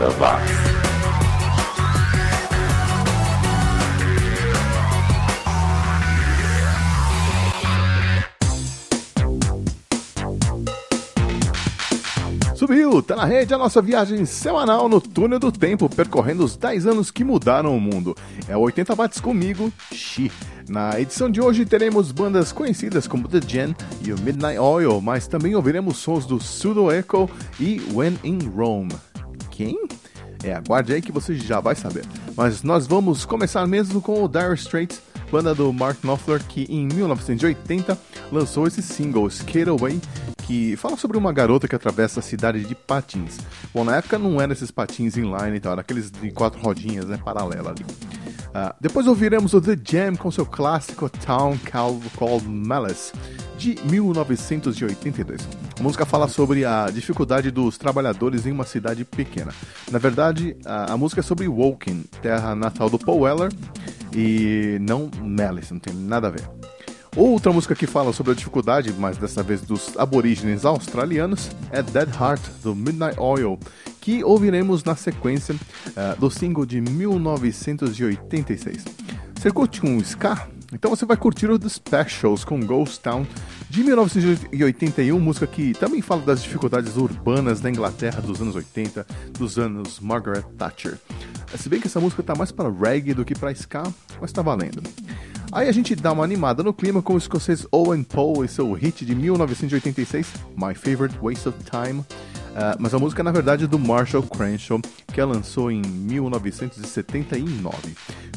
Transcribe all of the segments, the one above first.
80 watts. Subiu, tá na rede a nossa viagem semanal no túnel do tempo, percorrendo os 10 anos que mudaram o mundo. É o 80 watts comigo, Xi. Na edição de hoje teremos bandas conhecidas como The Gen e o Midnight Oil, mas também ouviremos sons do Pseudo Echo e When in Rome. Quem? É, aguarde aí que você já vai saber. Mas nós vamos começar mesmo com o Dire Straits, banda do Mark Knopfler, que em 1980 lançou esse single, Skate Away, que fala sobre uma garota que atravessa a cidade de patins. Bom, na época não eram esses patins inline e tal, era aqueles de quatro rodinhas, né, paralela ali. Uh, depois ouviremos o The Jam com seu clássico Town Called Malice, de 1982. A música fala sobre a dificuldade dos trabalhadores em uma cidade pequena. Na verdade, a, a música é sobre Woking, terra natal do Paul Weller, e não Malice, não tem nada a ver. Outra música que fala sobre a dificuldade, mas dessa vez dos aborígenes australianos, é Dead Heart, do Midnight Oil, que ouviremos na sequência uh, do single de 1986. Você curte um ska? Então você vai curtir o The Specials com Ghost Town de 1981, música que também fala das dificuldades urbanas da Inglaterra dos anos 80, dos anos Margaret Thatcher. Se bem que essa música tá mais para reggae do que para ska, mas tá valendo. Aí a gente dá uma animada no clima com o escocês Owen Paul e seu hit de 1986, My Favorite Waste of Time. Uh, mas a música na verdade é do Marshall Crenshaw, que ela lançou em 1979.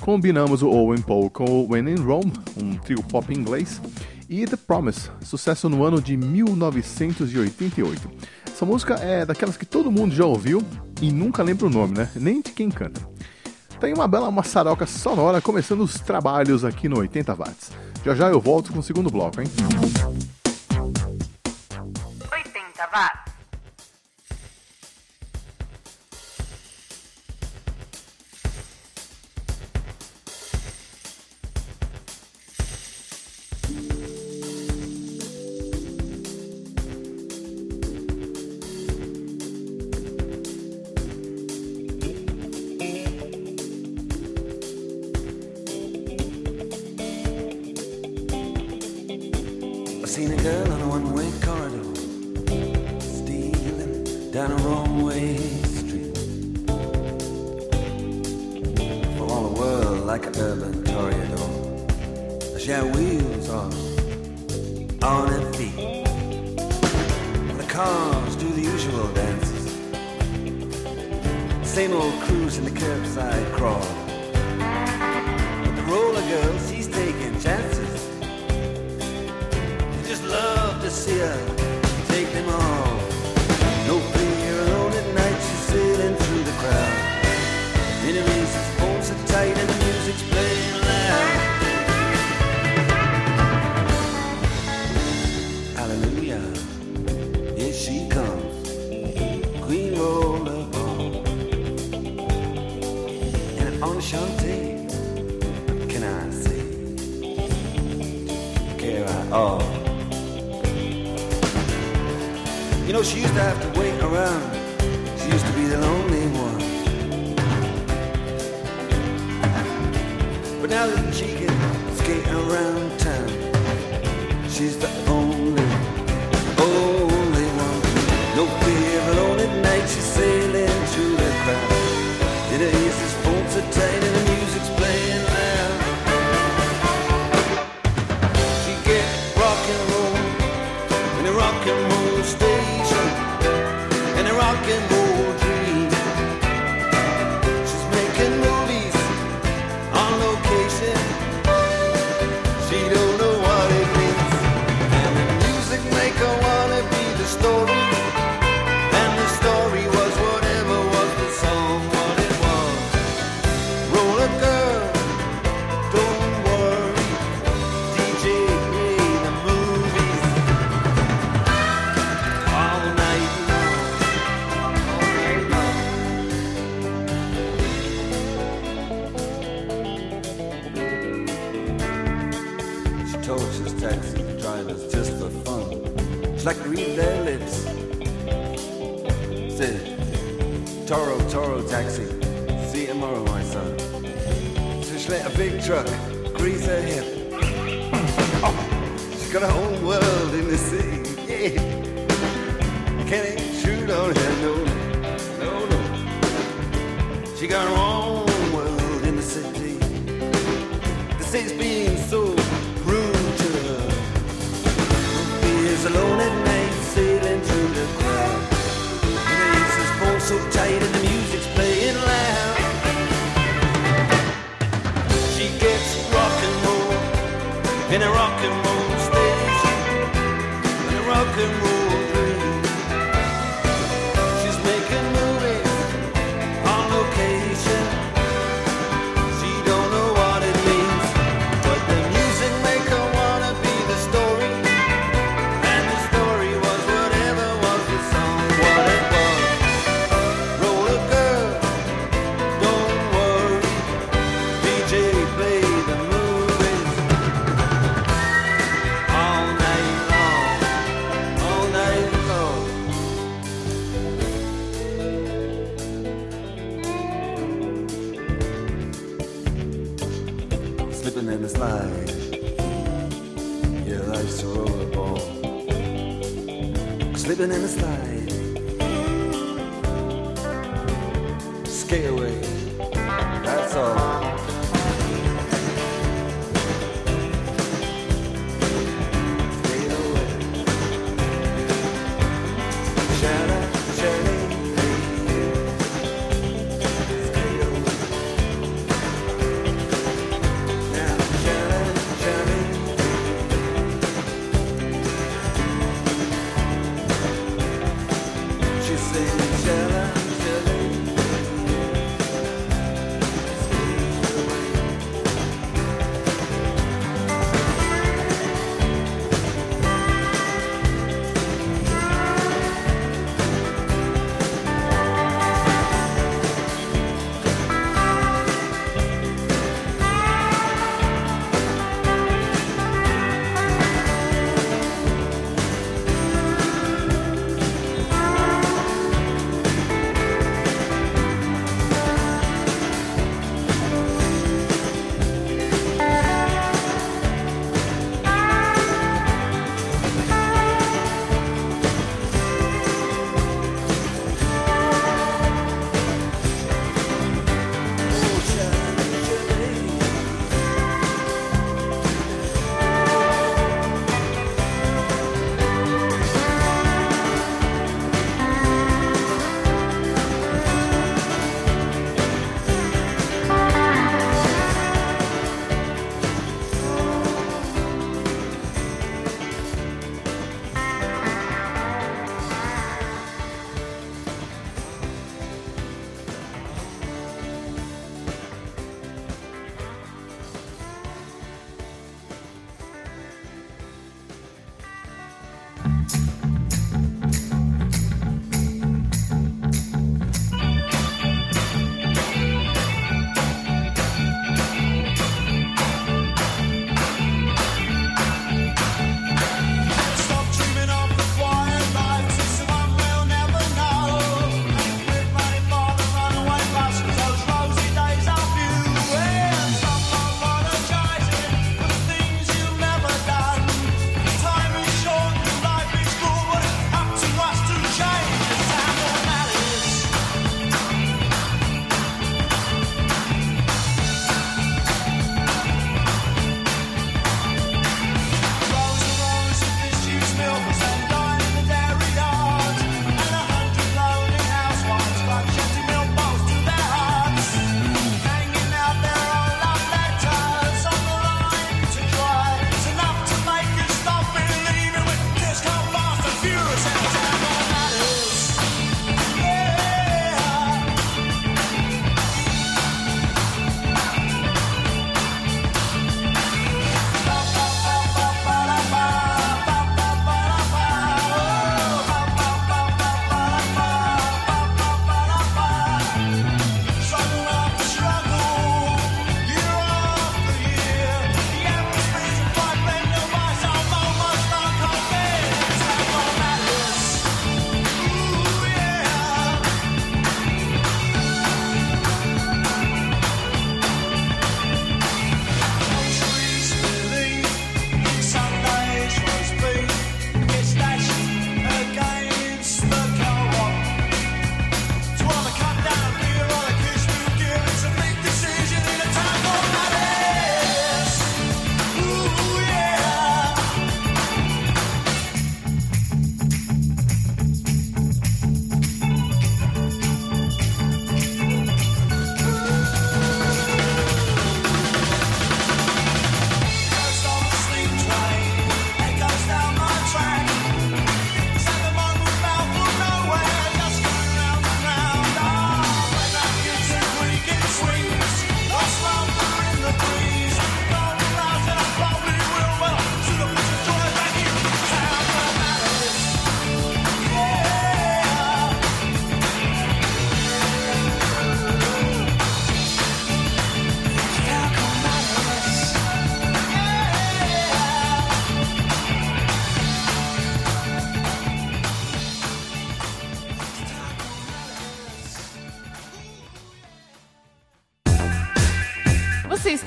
Combinamos o Owen Paul com o When in Rome, um trio pop inglês, e The Promise, sucesso no ano de 1988. Essa música é daquelas que todo mundo já ouviu e nunca lembra o nome, né? Nem de quem canta tem uma bela maçaroca sonora começando os trabalhos aqui no 80 watts. Já já eu volto com o segundo bloco, hein? 80 watts. enchanté. Can I see? Care I all. You know, she used to have to wait around. She used to be the lonely one. But now that she can skate around town, she's the only. Oh. entertaining, the music's playing. big truck, grease her hip. Oh, she's got her whole world in the sea. Yeah. Can't intrude on her, no, no, no. She got her own world in the city. The city's being so rude to her. She is alone at in a rock sleeping in the stars.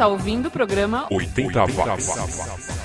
Está ouvindo o programa 80 watts.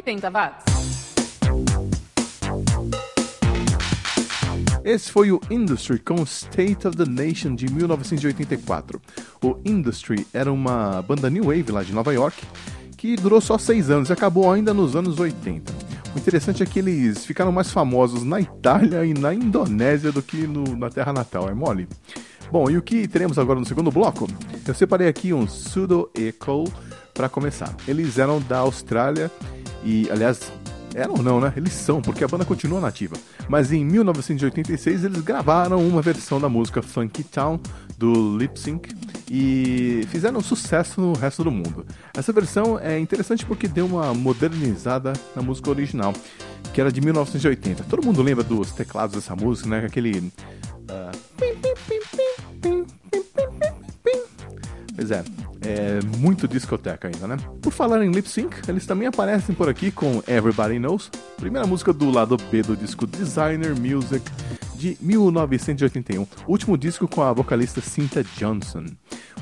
80 watts. Esse foi o Industry com State of the Nation de 1984. O Industry era uma banda new wave lá de Nova York que durou só seis anos e acabou ainda nos anos 80. O interessante é que eles ficaram mais famosos na Itália e na Indonésia do que no, na terra natal, é mole? Bom, e o que teremos agora no segundo bloco? Eu separei aqui um Pseudo Echo para começar. Eles eram da Austrália e, aliás, eram não, né? Eles são, porque a banda continua nativa. Mas em 1986 eles gravaram uma versão da música Funky Town do Lip Sync e fizeram sucesso no resto do mundo. Essa versão é interessante porque deu uma modernizada na música original, que era de 1980. Todo mundo lembra dos teclados dessa música, né? Aquele. Uh... Pois é, é muito discoteca ainda, né? Por falar em lip sync, eles também aparecem por aqui com Everybody Knows, primeira música do lado B do disco Designer Music de 1981, último disco com a vocalista Cynthia Johnson.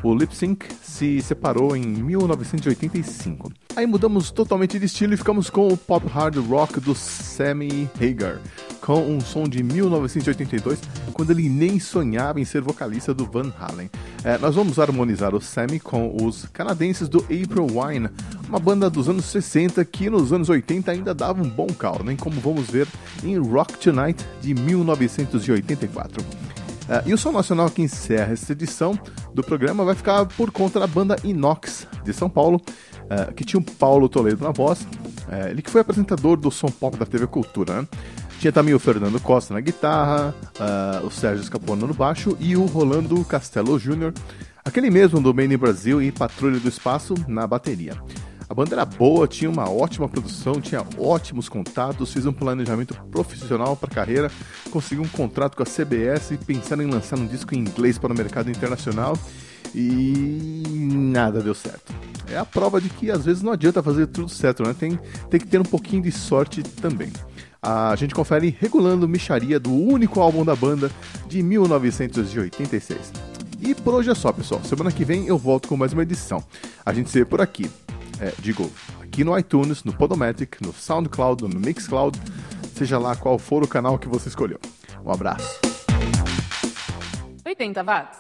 O lip sync se separou em 1985. Aí mudamos totalmente de estilo e ficamos com o pop hard rock do Sammy Hagar, com um som de 1982, quando ele nem sonhava em ser vocalista do Van Halen. É, nós vamos harmonizar o Sammy com os canadenses do April Wine, uma banda dos anos 60 que nos anos 80 ainda dava um bom caldo, nem como vamos ver em Rock Tonight de 1984. Ah, e o som nacional que encerra essa edição do programa vai ficar por conta da banda Inox de São Paulo, ah, que tinha o Paulo Toledo na voz, eh, ele que foi apresentador do som pop da TV Cultura. Né? Tinha também o Fernando Costa na guitarra, ah, o Sérgio Scapona no baixo e o Rolando Castelo Jr., aquele mesmo do Made in Brasil e Patrulha do Espaço na bateria. A banda era boa, tinha uma ótima produção, tinha ótimos contatos, fiz um planejamento profissional para a carreira, consegui um contrato com a CBS e pensaram em lançar um disco em inglês para o mercado internacional e nada deu certo. É a prova de que às vezes não adianta fazer tudo certo, né? Tem, tem que ter um pouquinho de sorte também. A gente confere Regulando Micharia do único álbum da banda de 1986. E por hoje é só, pessoal. Semana que vem eu volto com mais uma edição. A gente se vê por aqui. É, digo, aqui no iTunes, no Podomatic, no SoundCloud, no Mixcloud, seja lá qual for o canal que você escolheu. Um abraço. 80 watts.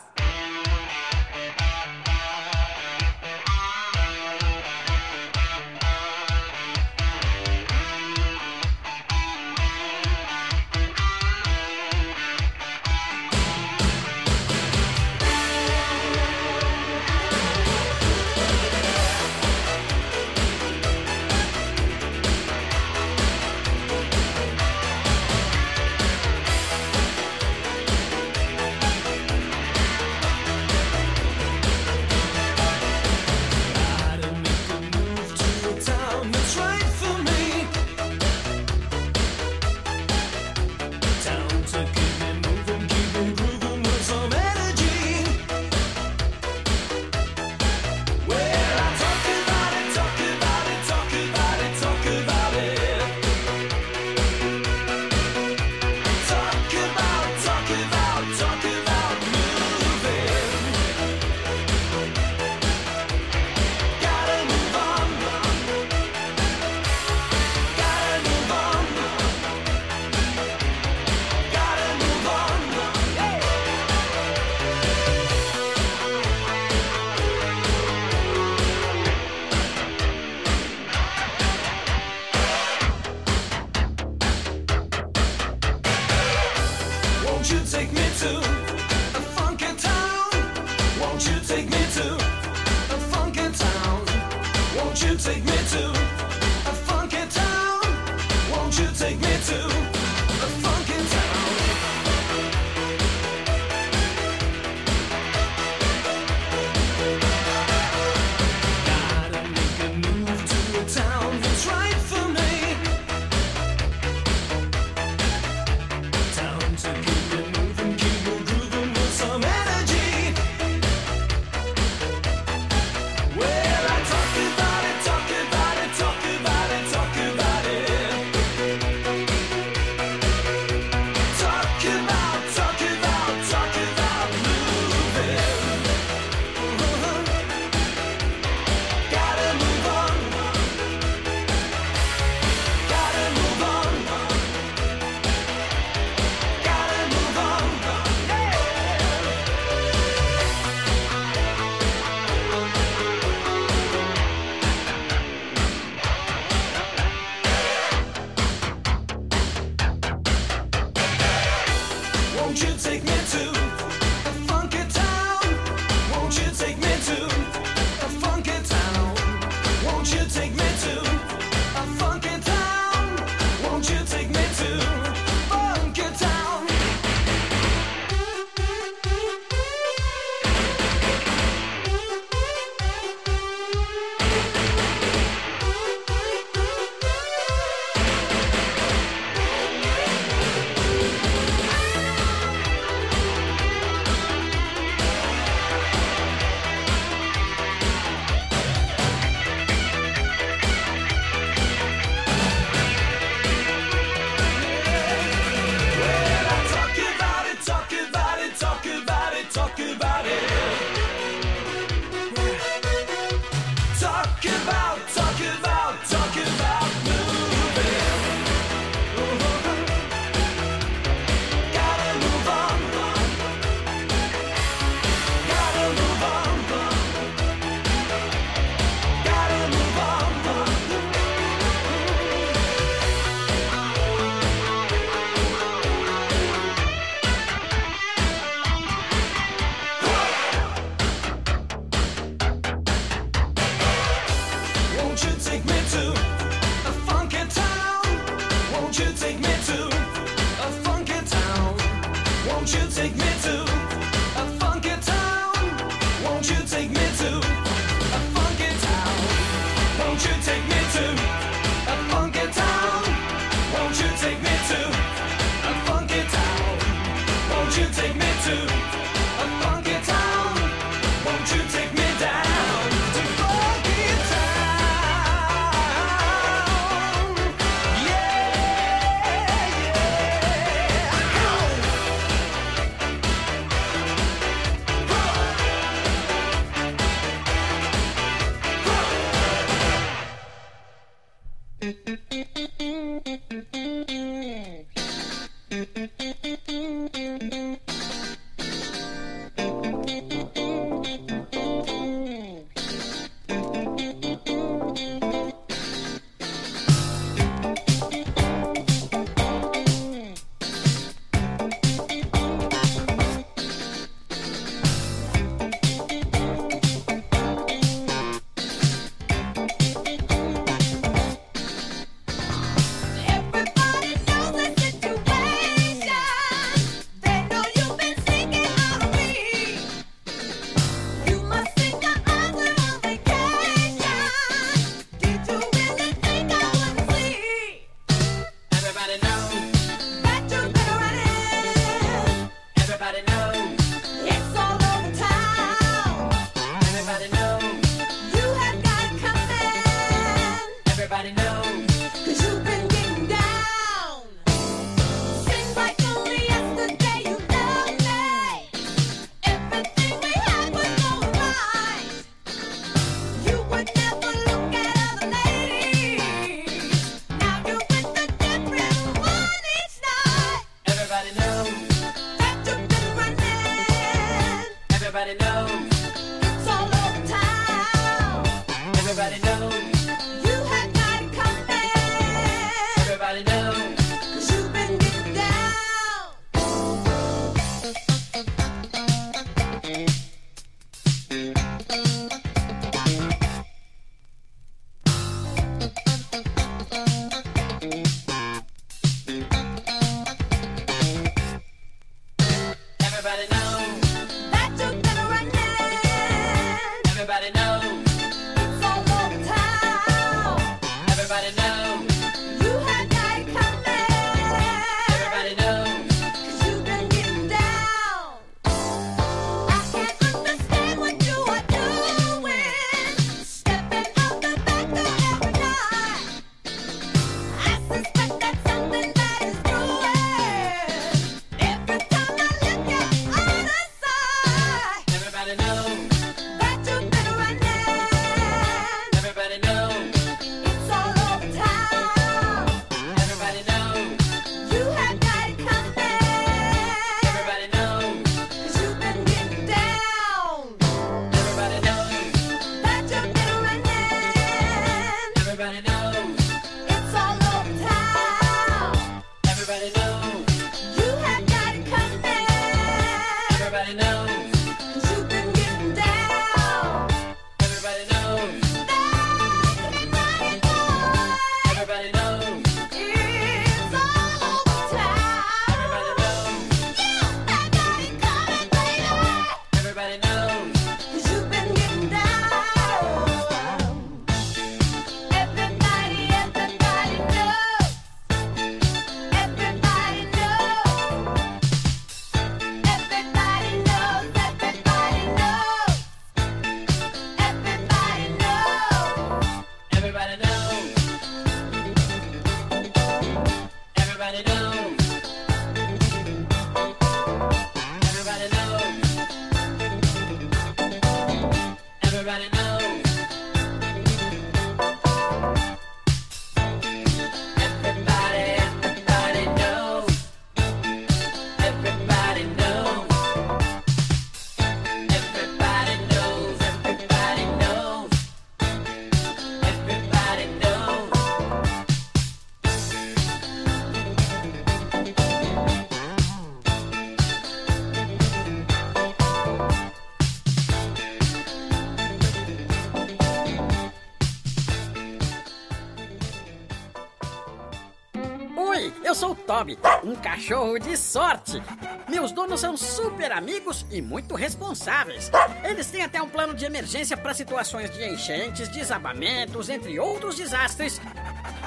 Toby, um cachorro de sorte. Meus donos são super amigos e muito responsáveis. Eles têm até um plano de emergência para situações de enchentes, desabamentos, entre outros desastres.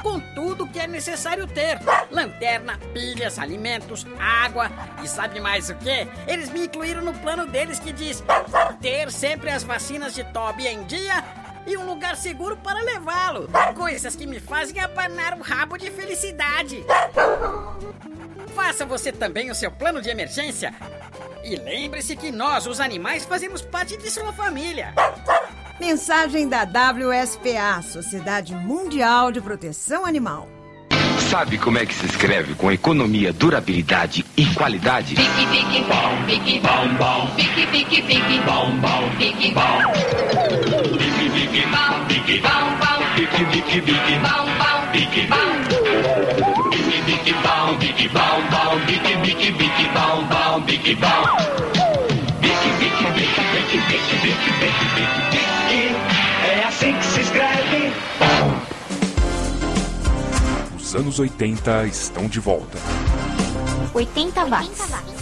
Com tudo que é necessário ter: lanterna, pilhas, alimentos, água e sabe mais o que? Eles me incluíram no plano deles que diz ter sempre as vacinas de Toby em dia e um lugar seguro para levá-lo. Coisas que me fazem abanar o rabo de felicidade. Faça você também o seu plano de emergência. E lembre-se que nós, os animais, fazemos parte de sua família. Mensagem da WSPA, Sociedade Mundial de Proteção Animal. Sabe como é que se escreve com economia, durabilidade e qualidade? Pique, pique, bom, pique, bom, bom. Pique, pique, pique, bom, bom, pique, bom. Pique, pique, bom, pique, bom, bom. Pique, pique, pique, bom, bom, pique, bom. Pique, pique, bom, pique, bom, bom. Pique, pique, pique, bom, bom, pique, bom. Pique, pique, pique, pique, pique, pique, pique, pique. Os anos 80 estão de volta. 80 watts. Don't